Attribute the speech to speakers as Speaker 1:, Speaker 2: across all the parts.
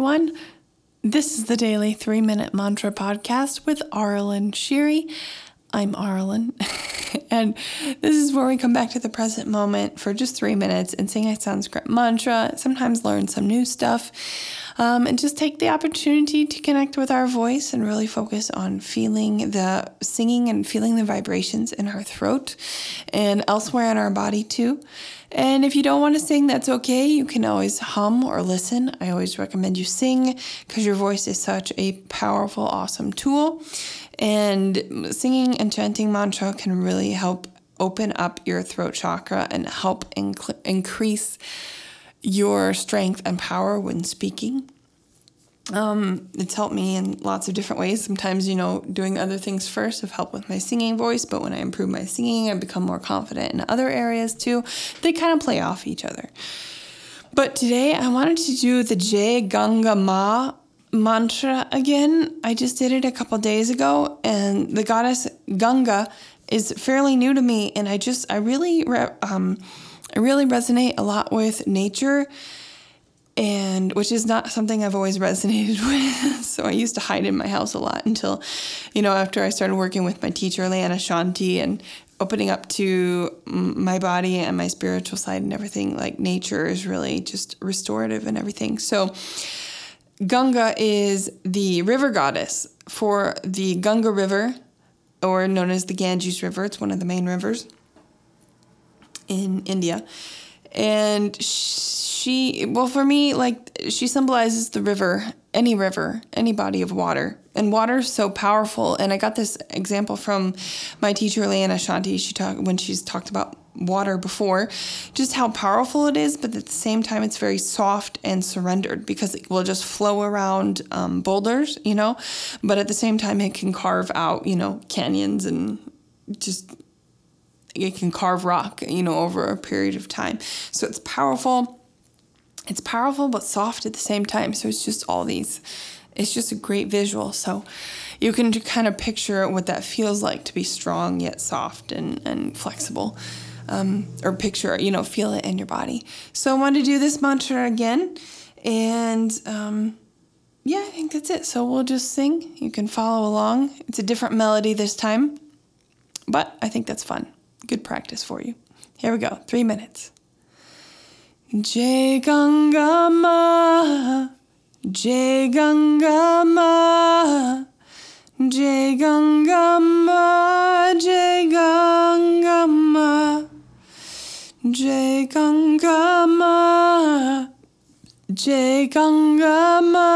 Speaker 1: everyone. This is the Daily Three Minute Mantra Podcast with Arlen Shiri. I'm Arlen, and this is where we come back to the present moment for just three minutes and sing a Sanskrit mantra, sometimes learn some new stuff, um, and just take the opportunity to connect with our voice and really focus on feeling the singing and feeling the vibrations in our throat and elsewhere in our body too. And if you don't want to sing, that's okay. You can always hum or listen. I always recommend you sing because your voice is such a powerful, awesome tool. And singing and chanting mantra can really help open up your throat chakra and help inc- increase your strength and power when speaking. Um, it's helped me in lots of different ways. Sometimes, you know, doing other things first have helped with my singing voice, but when I improve my singing, I become more confident in other areas too. They kind of play off each other. But today I wanted to do the Jai Ganga Ma mantra again. I just did it a couple days ago, and the goddess Ganga is fairly new to me, and I just, I really, um, I really resonate a lot with nature and which is not something I've always resonated with. so I used to hide in my house a lot until, you know, after I started working with my teacher, Leanna Shanti, and opening up to my body and my spiritual side and everything. Like nature is really just restorative and everything. So Ganga is the river goddess for the Ganga River, or known as the Ganges River. It's one of the main rivers in India. And she, well, for me, like, she symbolizes the river, any river, any body of water. And water is so powerful. And I got this example from my teacher, Leanna Shanti. She talked when she's talked about water before, just how powerful it is, but at the same time, it's very soft and surrendered because it will just flow around um, boulders, you know. But at the same time, it can carve out, you know, canyons and just it can carve rock, you know, over a period of time. So it's powerful. It's powerful but soft at the same time. So it's just all these. It's just a great visual. So you can kind of picture what that feels like to be strong yet soft and, and flexible. Um, or picture, you know, feel it in your body. So I wanted to do this mantra again. And um, yeah, I think that's it. So we'll just sing. You can follow along. It's a different melody this time, but I think that's fun good practice for you. Here we go, three minutes. Jai Ganga Ma, Jai Ganga Ma, Jai Jai Ganga Ma, Jai Ganga Ma.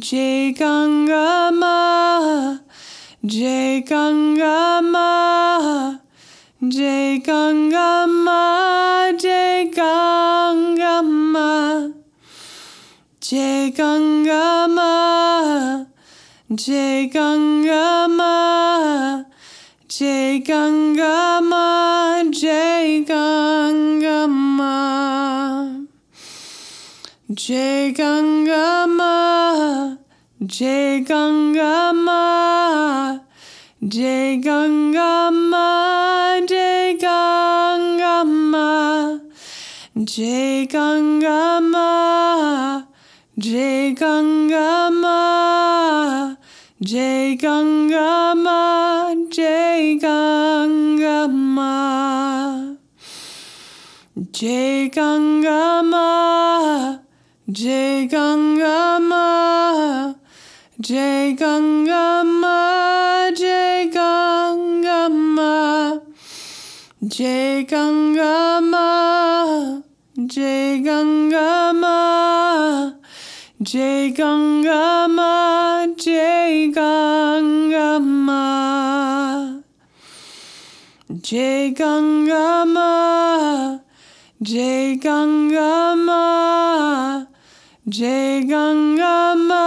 Speaker 1: Jai Ganga Ma, Jai Gangama, Jai Gangama, Jai Gangama, Jai Gangama, Jai Gangama, Jai Gangama, Jai Gangama, Jai Gangama. Jai Ganga Ma, Jai Ganga Ma, Jai Ganga Ma, Jai Ganga Ma, Jai Ganga Ma. Jai Ganga Ma, Jai Ganga Ma. Jai Ganga Ma, Jai Ganga Ma, Jai Ganga Ma, Jai Ganga Ma, Jai Ganga Ma, Jai Ganga Ma. Jai Ganga Ma, Jai Ganga Ma. Jai Ganga Jai Ganga Jai Ganga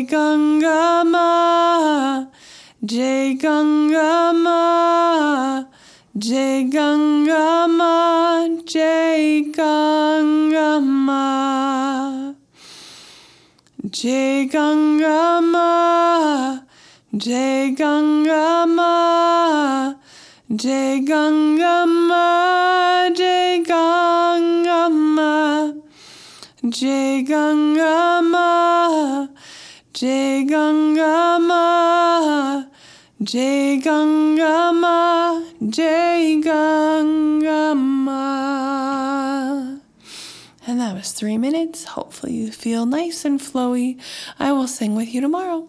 Speaker 1: Jai Gangama, Jai Gangama, Jai Gangama, Jai Gangama, Jai Gangama, Jai Gangama, Jai Gangama, Jai Gangama. Jai Gangama, Gangama, Jai Gangama, Jai Gangama. And that was three minutes. Hopefully, you feel nice and flowy. I will sing with you tomorrow.